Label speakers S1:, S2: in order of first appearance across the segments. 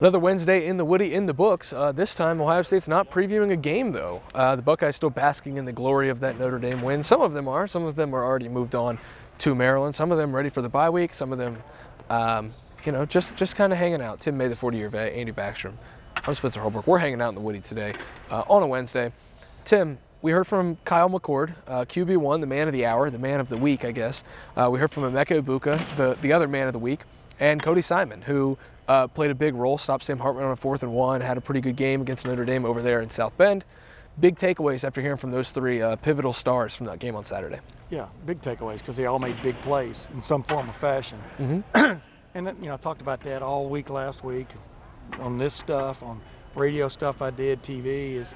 S1: Another Wednesday in the Woody in the books. Uh, this time, Ohio State's not previewing a game, though. Uh, the Buckeyes still basking in the glory of that Notre Dame win. Some of them are. Some of them are already moved on to Maryland. Some of them ready for the bye week. Some of them, um, you know, just just kind of hanging out. Tim May, the 40-year vet, Andy Backstrom. I'm Spencer Holbrook. We're hanging out in the Woody today uh, on a Wednesday. Tim, we heard from Kyle McCord, uh, QB1, the man of the hour, the man of the week, I guess. Uh, we heard from Emeka Egbuka, the, the other man of the week, and Cody Simon, who uh, played a big role, stopped Sam Hartman on a fourth and one, had a pretty good game against Notre Dame over there in South Bend. Big takeaways after hearing from those three uh, pivotal stars from that game on Saturday.
S2: Yeah, big takeaways because they all made big plays in some form or fashion.
S1: Mm-hmm.
S2: and you know, I talked about that all week last week on this stuff, on radio stuff I did, TV. Is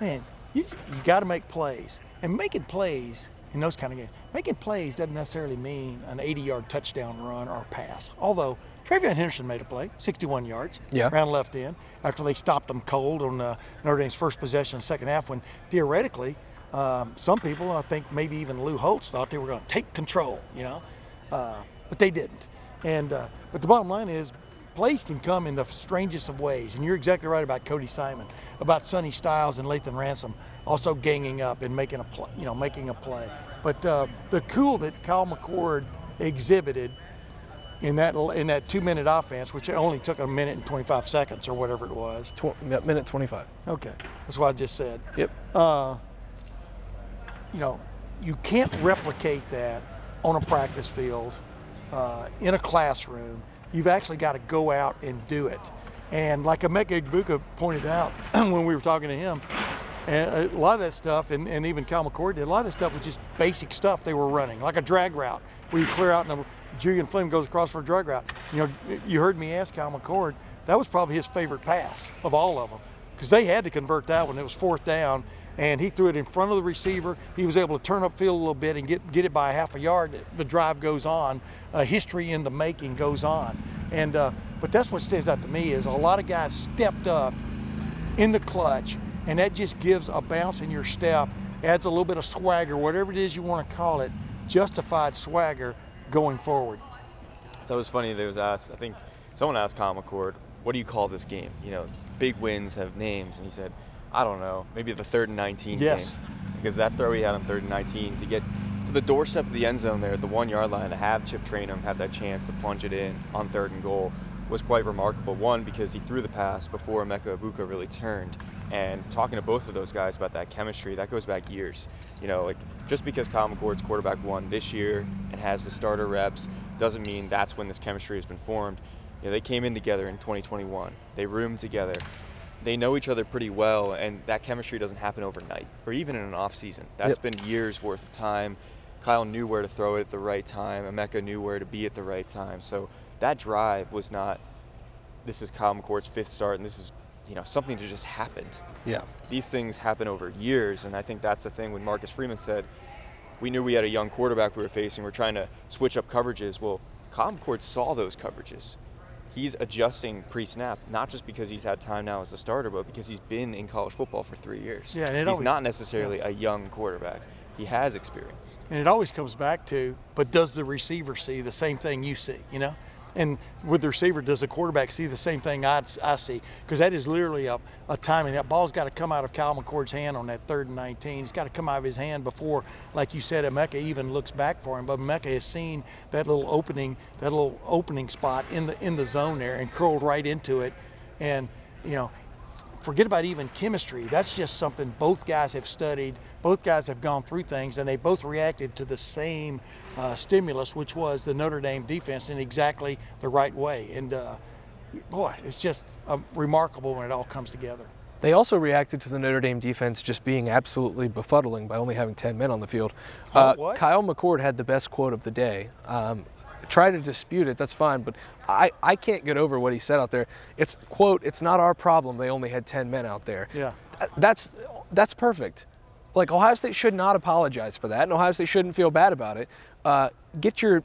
S2: man, you you got to make plays, and making plays in those kind of games, making plays doesn't necessarily mean an 80-yard touchdown run or pass. Although TreVeyon Henderson made a play, 61 yards,
S1: Yeah.
S2: round left in, after they stopped them cold on uh, Notre Dame's first possession in the second half, when theoretically, um, some people, I think maybe even Lou Holtz, thought they were going to take control, you know, uh, but they didn't. And uh, but the bottom line is, plays can come in the strangest of ways, and you're exactly right about Cody Simon, about Sonny Styles and Lathan Ransom also ganging up and making a play, you know, making a play. But uh, the cool that Kyle McCord exhibited in that in that two minute offense, which only took a minute and 25 seconds or whatever it was.
S1: Tw- minute 25.
S2: Okay, that's what I just said.
S1: Yep.
S2: Uh, you know, you can't replicate that on a practice field, uh, in a classroom. You've actually got to go out and do it. And like Emeka Egbuka pointed out when we were talking to him, and a lot of that stuff, and, and even Kyle McCord did, a lot of that stuff was just basic stuff they were running, like a drag route where you clear out and a, Julian Fleming goes across for a drag route. You know, you heard me ask Kyle McCord, that was probably his favorite pass of all of them because they had to convert that one. It was fourth down, and he threw it in front of the receiver. He was able to turn up field a little bit and get, get it by a half a yard. The drive goes on. Uh, history in the making goes on. And uh, but that's what stands out to me is a lot of guys stepped up in the clutch, and that just gives a bounce in your step, adds a little bit of swagger, whatever it is you want to call it, justified swagger going forward.
S3: That was funny. That was asked. I think someone asked Kyle McCord, "What do you call this game? You know, big wins have names." And he said, "I don't know. Maybe the third and 19
S2: Yes.
S3: game, because that throw he had on third and 19 to get to the doorstep of the end zone there, the one yard line, to have Chip Trayanum have that chance to plunge it in on third and goal was quite remarkable. One because he threw the pass before Emeka Egbuka really turned." And talking to both of those guys about that chemistry, that goes back years. You know, like just because Kyle McCord's quarterback won this year and has the starter reps doesn't mean that's when this chemistry has been formed. You know, they came in together in 2021. They roomed together. They know each other pretty well, and that chemistry doesn't happen overnight or even in an off season. That's
S1: Yep.
S3: been years worth of time. Kyle knew where to throw it at the right time. Emeka knew where to be at the right time. So that drive was not. This is Kyle McCord's fifth start, and this is, you know, something that just happened
S1: Yeah.
S3: these things happen over years, and I think that's the thing when Marcus Freeman said, we knew we had a young quarterback we were facing. We're trying to switch up coverages. Well, Kyle McCord saw those coverages. He's adjusting pre-snap, not just because he's had time now as a starter, but because he's been in college football for three years.
S2: Yeah, and
S3: he's
S2: always-
S3: not necessarily a young quarterback. He has experience.
S2: And it always comes back to, but does the receiver see the same thing you see? You know, and with the receiver, does the quarterback see the same thing I, I see? Because that is literally a, a timing. That ball's got to come out of Kyle McCord's hand on that third and 19. It's got to come out of his hand before, like you said, Emeka even looks back for him. But Emeka has seen that little opening, that little opening spot in the in the zone there, and curled right into it. And you know, forget about even chemistry. That's just something both guys have studied. Both guys have gone through things, and they both reacted to the same uh, stimulus, which was the Notre Dame defense, in exactly the right way. And uh, boy, it's just uh, remarkable when it all comes together.
S1: They also reacted to the Notre Dame defense just being absolutely befuddling by only having 10 men on the field.
S2: Huh,
S1: Uh,
S2: what?
S1: Kyle McCord had the best quote of the day. Um, try to dispute it, that's fine. But I, I can't get over what he said out there. It's quote, it's not our problem. They only had 10 men out there.
S2: Yeah.
S1: That's that's perfect. Like Ohio State should not apologize for that, and Ohio State shouldn't feel bad about it. Uh, get your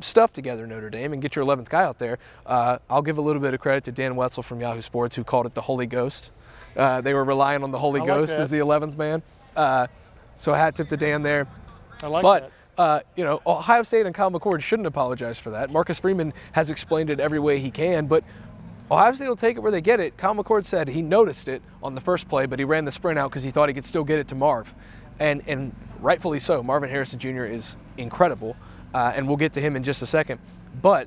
S1: stuff together, Notre Dame, and get your 11th guy out there. Uh, I'll give a little bit of credit to Dan Wetzel from Yahoo Sports, who called it the Holy Ghost. Uh, they were relying on the Holy
S2: I
S1: Ghost
S2: that.
S1: as the 11th man. Uh, so hat tip to Dan there.
S2: I like
S1: but
S2: that.
S1: Uh, you know, Ohio State and Kyle McCord shouldn't apologize for that. Marcus Freeman has explained it every way he can, but Ohio State will take it where they get it. Kyle McCord said he noticed it on the first play, but he ran the sprint out because he thought he could still get it to Marv, and and rightfully so. Marvin Harrison Jr. is incredible, uh, and we'll get to him in just a second. But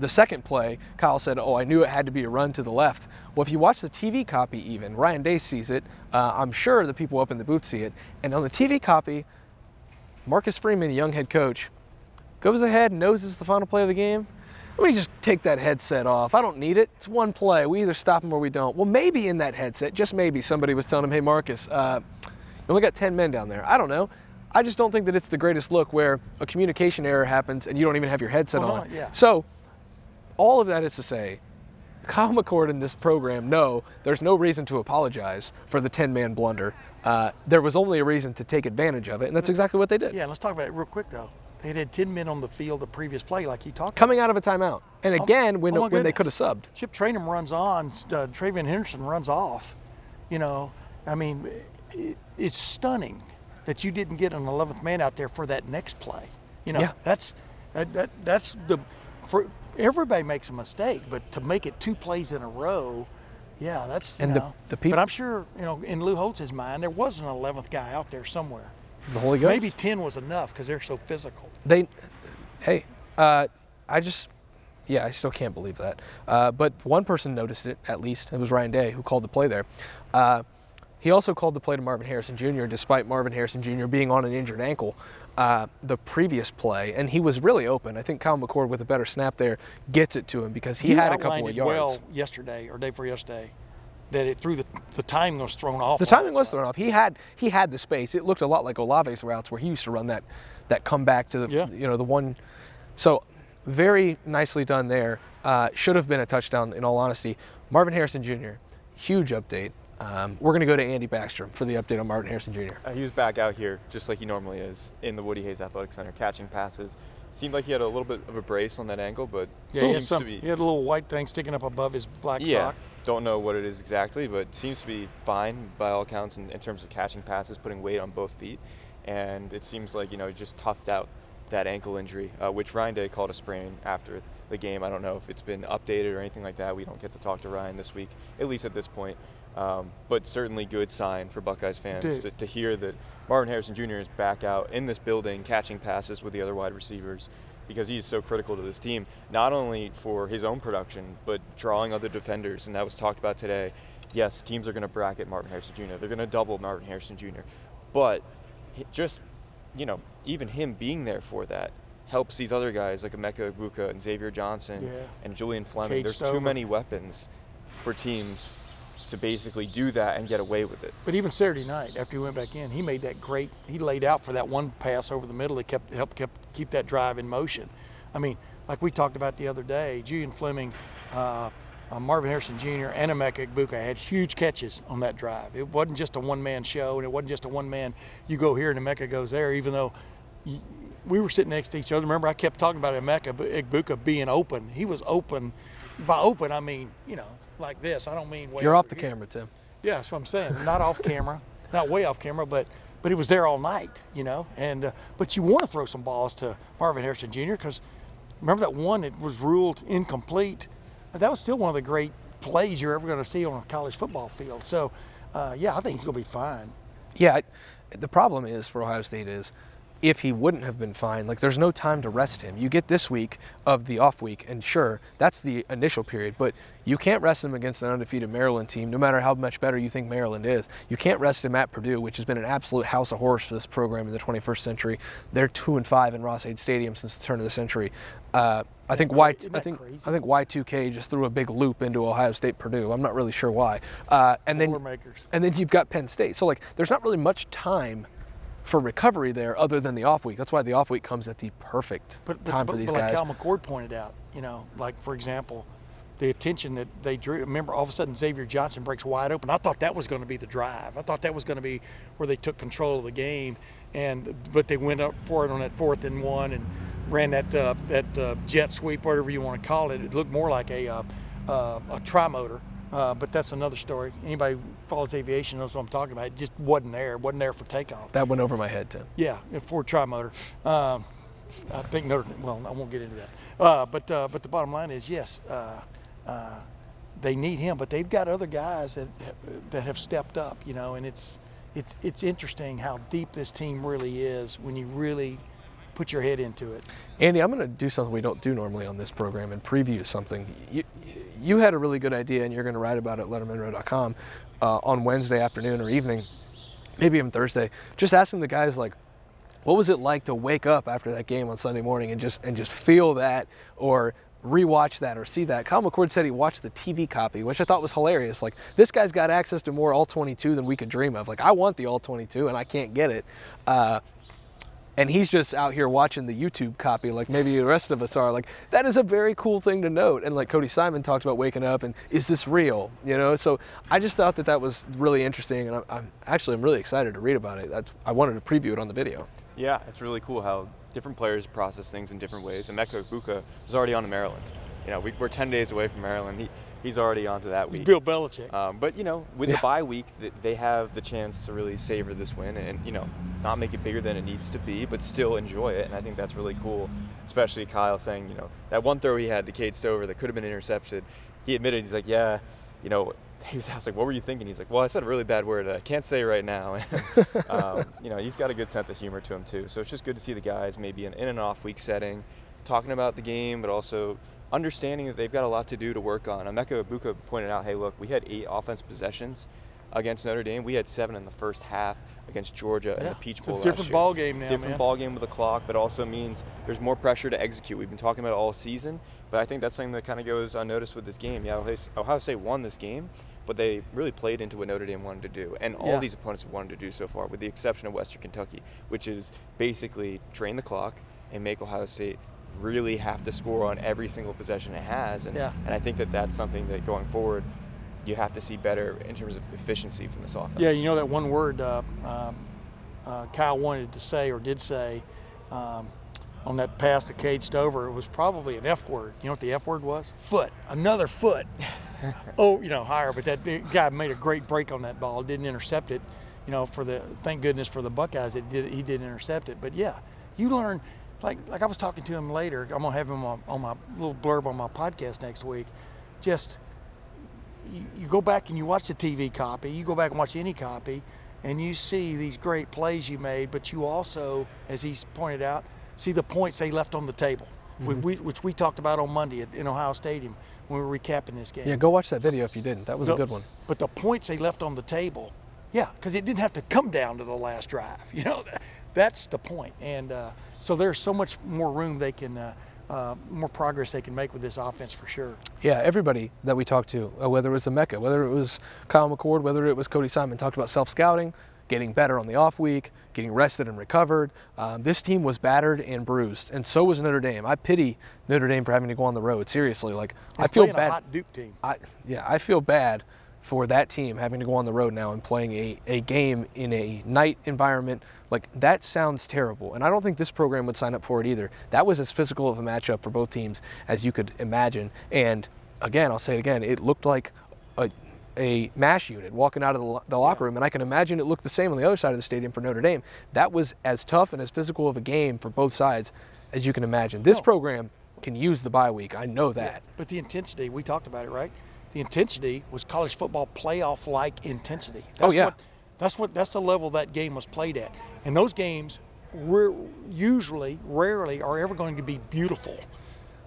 S1: the second play, Kyle said, "Oh, I knew it had to be a run to the left." Well, if you watch the TV copy, even Ryan Day sees it. Uh, I'm sure the people up in the booth see it, and on the TV copy, Marcus Freeman, the young head coach, goes ahead and knows it's the final play of the game. Let me just take that headset off. I don't need it. It's one play. We either stop him or we don't. Well, maybe in that headset, just maybe, somebody was telling him, "Hey, Marcus, uh, you only got 10 men down there." I don't know. I just don't think that it's the greatest look where a communication error happens and you don't even have your headset
S2: Well,
S1: on.
S2: no, yeah.
S1: So, all of that is to say, Kyle McCord and this program know there's no reason to apologize for the 10-man blunder. Uh, there was only a reason to take advantage of it, and that's exactly what they did.
S2: Yeah, let's talk about it real quick though. They had had 10 men on the field the previous play, like you talked
S1: Coming out of a timeout, and again when
S2: oh
S1: when they could have subbed.
S2: Chip Trayanum runs on, uh, TreVeyon Henderson runs off. You know, I mean, it, it's stunning that you didn't get an 11th man out there for that next play. You know,
S1: Yeah.
S2: that's that, that that's the for everybody makes a mistake, but to make it two plays in a row, yeah, that's you
S1: And the-
S2: know.
S1: the peop-
S2: but I'm sure you know in Lou Holtz's mind there was an 11th guy out there somewhere.
S1: The Holy Ghost.
S2: Maybe 10 was enough because they're so physical.
S1: they. Hey, uh, I just. Yeah, I still can't believe that. Uh, but one person noticed it, at least. It was Ryan Day who called the play there. Uh, he also called the play to Marvin Harrison Jr., despite Marvin Harrison Jr. being on an injured ankle uh, the previous play. And he was really open. I think Kyle McCord, with a better snap there, gets it to him because he, had a couple of yards.
S2: well yesterday or day before yesterday. That it threw the the timing was thrown off.
S1: The timing was thrown off. He had he had the space. It looked a lot like Olave's routes where he used to run that that comeback to the
S2: Yeah.
S1: you know the one. So very nicely done there. Uh, should have been a touchdown in all honesty. Marvin Harrison Jr. Huge update. Um, we're going to go to Andy Backstrom for the update on Marvin Harrison Jr.
S3: Uh, he was back out here just like he normally is in the Woody Hayes Athletic Center, catching passes. Seemed like he had a little bit of a brace on that ankle, but
S2: Yeah, he had,
S3: seems
S2: some,
S3: to be.
S2: he had a little white thing sticking up above his black
S3: yeah,
S2: sock.
S3: don't know what it is exactly, but seems to be fine by all accounts in, in terms of catching passes, putting weight on both feet, and it seems like you know he just toughed out that ankle injury, uh, which Ryan Day called a sprain after the game. I don't know if it's been updated or anything like that. We don't get to talk to Ryan this week, at least at this point. Um, but certainly good sign for Buckeyes fans to, to hear that Marvin Harrison Jr. is back out in this building catching passes with the other wide receivers because he's so critical to this team, not only for his own production, but drawing other defenders. And that was talked about today. Yes, teams are going to bracket Marvin Harrison Jr., they're going to double Marvin Harrison Jr., but just, you know, even him being there for that helps these other guys like Emeka Egbuka and Xavier Johnson
S2: Yeah.
S3: and Julian Fleming.
S2: Cade
S3: There's too many weapons for teams to basically do that and get away with it.
S2: But even Saturday night, after he went back in, he made that great. He laid out for that one pass over the middle that kept helped kept keep that drive in motion. I mean, like we talked about the other day, Julian Fleming, uh, uh, Marvin Harrison Jr. and Emeka Egbuka had huge catches on that drive. It wasn't just a one-man show, and it wasn't just a one-man. You go here and Emeka goes there, even though. We were sitting next to each other. Remember, I kept talking about Emeka Egbuka being open. He was open. By open, I mean you know like this. I don't mean way
S1: You're off the
S2: here.
S1: camera, Tim.
S2: Yeah, that's what I'm saying. Not off camera, not way off camera, but but he was there all night, you know. And uh, but you want to throw some balls to Marvin Harrison Jr. because remember that one that was ruled incomplete. That was still one of the great plays you're ever going to see on a college football field. So uh, yeah, I think he's going to be fine.
S1: Yeah, I- the problem is for Ohio State is if he wouldn't have been fine, like there's no time to rest him. You get this week of the off week, and sure, that's the initial period, but you can't rest him against an undefeated Maryland team, no matter how much better you think Maryland is. You can't rest him at Purdue, which has been an absolute house of horrors for this program in the 21st century. They're two and five in Ross-Ade Stadium since the turn of the century. Uh, I think Y I think
S2: crazy?
S1: I think Y2K just threw a big loop into Ohio State Purdue. I'm not really sure why. Uh, and then and then you've got Penn State. So like, there's not really much time for recovery there other than the off week. That's why the off week comes at the perfect
S2: But, but,
S1: time
S2: but,
S1: for these
S2: but
S1: guys.
S2: like Kyle McCord pointed out, you know, like for example, the attention that they drew. Remember, all of a sudden Xavier Johnson breaks wide open. I thought that was going to be the drive. I thought that was going to be where they took control of the game, and but they went up for it on that fourth and one and ran that uh, that uh, jet sweep, whatever you want to call it. It looked more like a uh, uh, a tri-motor. Uh, but that's another story. Anybody who follows aviation knows what I'm talking about. It just wasn't there. It wasn't there for takeoff.
S1: that went over my head, Tim.
S2: Yeah, a Ford tri-motor. Um, I think Notre. Well, I won't get into that. Uh, but uh, but the bottom line is, yes, uh, uh, they need him, but they've got other guys that that have stepped up. You know, and it's it's it's interesting how deep this team really is when you really put your head into it.
S1: Andy, I'm going to do something we don't do normally on this program and preview something. You, you had a really good idea, and you're going to write about it at lettermenrow.com uh, on Wednesday afternoon or evening, maybe even Thursday. Just asking the guys like, what was it like to wake up after that game on Sunday morning and just and just feel that or rewatch that or see that. Kyle McCord said he watched the TV copy, which I thought was hilarious. Like this guy's got access to more all 22 than we could dream of. Like I want the all 22 and I can't get it. Uh, and he's just out here watching the YouTube copy, like maybe the rest of us are. Like that is a very cool thing to note. And like Cody Simon talked about waking up and is this real? You know. So I just thought that that was really interesting, and I'm, I'm actually I'm really excited to read about it. That's I wanted to preview it on the video.
S3: Yeah, it's really cool how different players process things in different ways. And Emeka Egbuka was already on to Maryland. You know, we, we're 10 days away from Maryland. He, he's already on to that
S2: It's
S3: week.
S2: Bill Belichick.
S3: Um, but you know, with
S1: Yeah.
S3: the bye week, they have the chance to really savor this win and you know, not make it bigger than it needs to be, but still enjoy it. And I think that's really cool. Especially Kyle saying, you know, that one throw he had to Cade Stover that could have been intercepted. He admitted he's like, yeah, you know. He was, I was like, what were you thinking? He's like, well, I said a really bad word. I can't say right now. um, you know, he's got a good sense of humor to him too. So it's just good to see the guys maybe in, in an off week setting, talking about the game, but also understanding that they've got a lot to do to work on. Emeka Egbuka pointed out, hey, look, we had eight offense possessions against Notre Dame. We had seven in the first half against Georgia in
S2: Yeah,
S3: the Peach
S2: it's a
S3: Bowl.
S2: different ball game now,
S3: Different
S2: man.
S3: ball game with the clock, but also means there's more pressure to execute. We've been talking about it all season, but I think that's something that kind of goes unnoticed with this game. Yeah, Ohio Ohio State won this game, but they really played into what Notre Dame wanted to do, and all
S2: Yeah.
S3: these opponents have wanted to do so far, with the exception of Western Kentucky, which is basically drain the clock and make Ohio State really have to score on every single possession it has. And,
S2: Yeah.
S3: and I think that that's something that going forward, you have to see better in terms of efficiency from this offense.
S2: Yeah, you know that one word uh, um, uh, Kyle wanted to say or did say um, on that pass to Cade Stover, it was probably an F word. You know what the F word was? Foot. Another foot. oh, you know, higher. But that big guy made a great break on that ball. Didn't intercept it. You know, for the thank goodness for the Buckeyes, it did. He did intercept it. But yeah, you learn. Like like I was talking to him later. I'm gonna have him on, on my little blurb on my podcast next week. Just you, you go back and you watch the TV copy, you go back and watch any copy, and you see these great plays you made, but you also, as he's pointed out, see the points they left on the table, we, we, which we talked about on Monday at, in Ohio Stadium when we were recapping this game.
S1: Yeah, go watch that video if you didn't. That was a good one.
S2: But the points they left on the table, yeah, because it didn't have to come down to the last drive. You know, that, that's the point. And uh, so there's so much more room they can, uh, uh, more progress they can make with this offense for sure.
S1: Yeah, everybody that we talked to, uh, whether it was Emeka, whether it was Kyle McCord, whether it was Cody Simon, talked about self-scouting, getting better on the off week, getting rested and recovered. Um, this team was battered and bruised, and so was Notre Dame. I pity Notre Dame for having to go on the road. Seriously, like I feel bad.
S2: a hot Duke team.
S1: I yeah, I feel bad for that team having to go on the road now and playing a, a game in a night environment. Like that sounds terrible. And I don't think this program would sign up for it either. That was as physical of a matchup for both teams as you could imagine. And again, I'll say it again, it looked like a a mash unit walking out of the, the locker room, and I can imagine it looked the same on the other side of the stadium for Notre Dame. That was as tough and as physical of a game for both sides as you can imagine. This
S2: No.
S1: program can use the bye week. I know that.
S2: But the intensity, we talked about it, right? The intensity was college football playoff like intensity. That's
S1: Oh, yeah.
S2: What, that's what that's the level that game was played at. And those games re- usually, rarely, are ever going to be beautiful.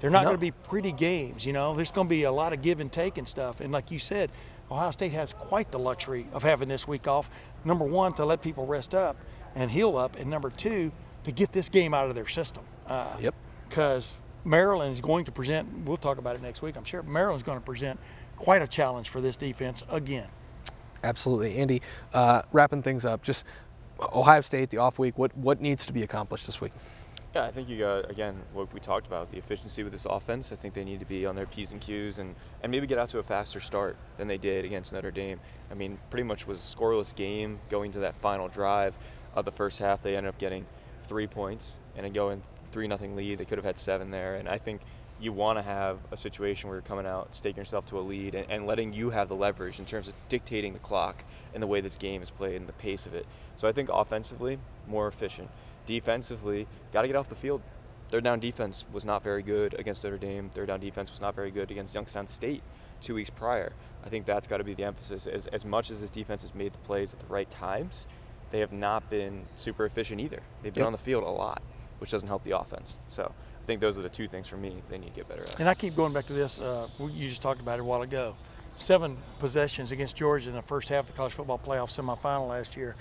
S2: They're not
S1: No.
S2: going to be pretty games, you know. There's going to be a lot of give and take and stuff. And like you said, Ohio State has quite the luxury of having this week off. Number one, to let people rest up and heal up, and number two, to get this game out of their system. Uh,
S1: Yep.
S2: because Maryland is going to present, we'll talk about it next week, I'm sure. Maryland's going to present quite a challenge for this defense again.
S1: Absolutely. Andy, uh, wrapping things up, just Ohio State, the off week, what, what needs to be accomplished this week?
S3: Yeah, I think you got again what we talked about the efficiency with this offense. I think they need to be on their p's and q's and and maybe get out to a faster start than they did against Notre Dame. I mean, pretty much was a scoreless game going to that final drive of the first half. They ended up getting three points and then going three nothing lead. They could have had seven there, and I think you want to have a situation where you're coming out, staking yourself to a lead, and, and, letting you have the leverage in terms of dictating the clock and the way this game is played and the pace of it. So I think offensively, more efficient defensively, got to get off the field. Third down defense was not very good against Notre Dame. Third down defense was not very good against Youngstown State two weeks prior. I think that's got to be the emphasis. As, as much as this defense has made the plays at the right times, they have not been super efficient either. They've been yep. on the field a lot, which doesn't help the offense. So think those are the two things for me they need to get better at.
S2: And I keep going back to this. Uh, you just talked about it a while ago. Seven possessions against Georgia in the first half of the college football playoff semifinal last year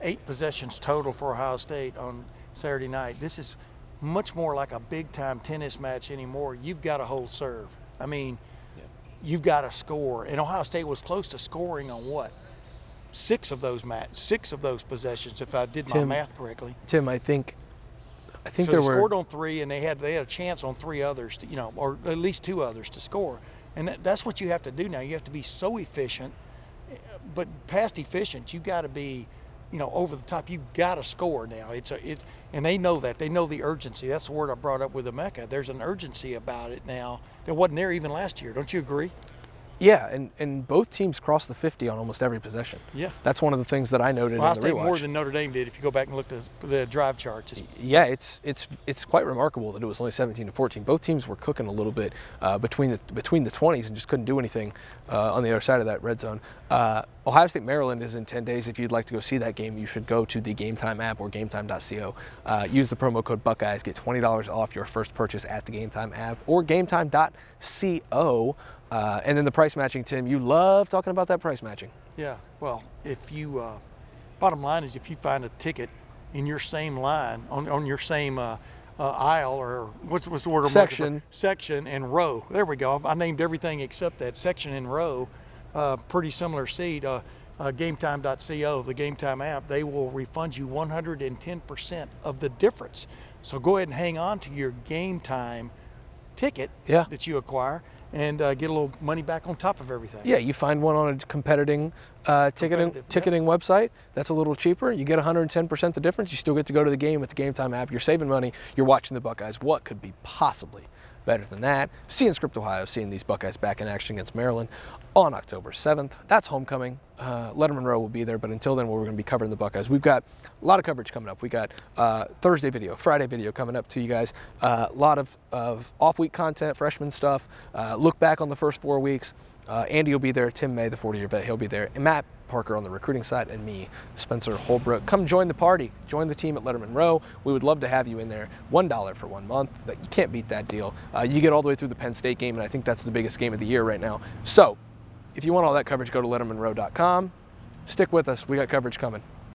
S2: eight possessions total for Ohio State on Saturday night. This is much more like a big time tennis match anymore. You've got to hold serve. I mean, yeah. you've got to score. And Ohio State was close to scoring on what? Six of those match, six of those possessions, if I did Tim, my math correctly.
S1: Tim, I think, I think
S2: so
S1: there
S2: they
S1: were
S2: scored on three, and they had they had a chance on three others, to, you know, or at least two others to score. And that, that's what you have to do now. You have to be so efficient, but past efficient, you got to be you know, over the top. You got to score now. It's a it, and they know that. They know the urgency. That's the word I brought up with Emeka. There's an urgency about it now that wasn't there even last year. Don't you agree?
S1: Yeah, and, and both teams crossed the 50 on almost every possession.
S2: Yeah.
S1: That's one of the things that I noted
S2: well,
S1: in the rewatch.
S2: more than Notre Dame did if you go back and look at the, the drive charts. It's
S1: yeah, it's it's it's quite remarkable that it was only 17 to 14. Both teams were cooking a little bit uh, between the between the 20s and just couldn't do anything uh, on the other side of that red zone. Uh, Ohio State Maryland is in 10 days. If you'd like to go see that game, you should go to the Game Time app or GameTime.co. Uh, use the promo code Buckeyes, get $20 off your first purchase at the Game Time app or GameTime.co. Uh, and then the price matching, Tim. You love talking about that price matching.
S2: Yeah. Well, if you, uh, bottom line is if you find a ticket in your same line, on, on your same uh, uh aisle, or what's, what's the word?
S1: Section.
S2: Section and row. There we go. I named everything except that section and row. Uh, pretty similar seat. Uh, GameTime.co, the GameTime app, they will refund you 110% of the difference. So go ahead and hang on to your Game Time ticket
S1: yeah.
S2: that you acquire and uh, get a little money back on top of everything.
S1: Yeah, you find one on a competing uh, ticketing ticketing yeah. website that's a little cheaper. You get 110% the difference. You still get to go to the game with the Game Time app. You're saving money. You're watching the Buckeyes. What could be possibly better than that? Seeing Script Ohio, seeing these Buckeyes back in action against Maryland on October 7th. That's homecoming. Uh, Lettermen Row will be there, but until then, we're going to be covering the Buckeyes. We've got a lot of coverage coming up. We got uh, Thursday video, Friday video coming up to you guys. A uh, lot of, of off week content, freshman stuff. Uh, look back on the first four weeks. Uh, Andy will be there. Tim May, the 40 year vet, he'll be there. And Matt Parker on the recruiting side, and me, Spencer Holbrook. Come join the party. Join the team at Lettermen Row. We would love to have you in there. One dollar for one month. You can't beat that deal. Uh, you get all the way through the Penn State game, and I think that's the biggest game of the year right now. So if you want all that coverage, go to lettermenrow.com. Stick with us. We got coverage coming.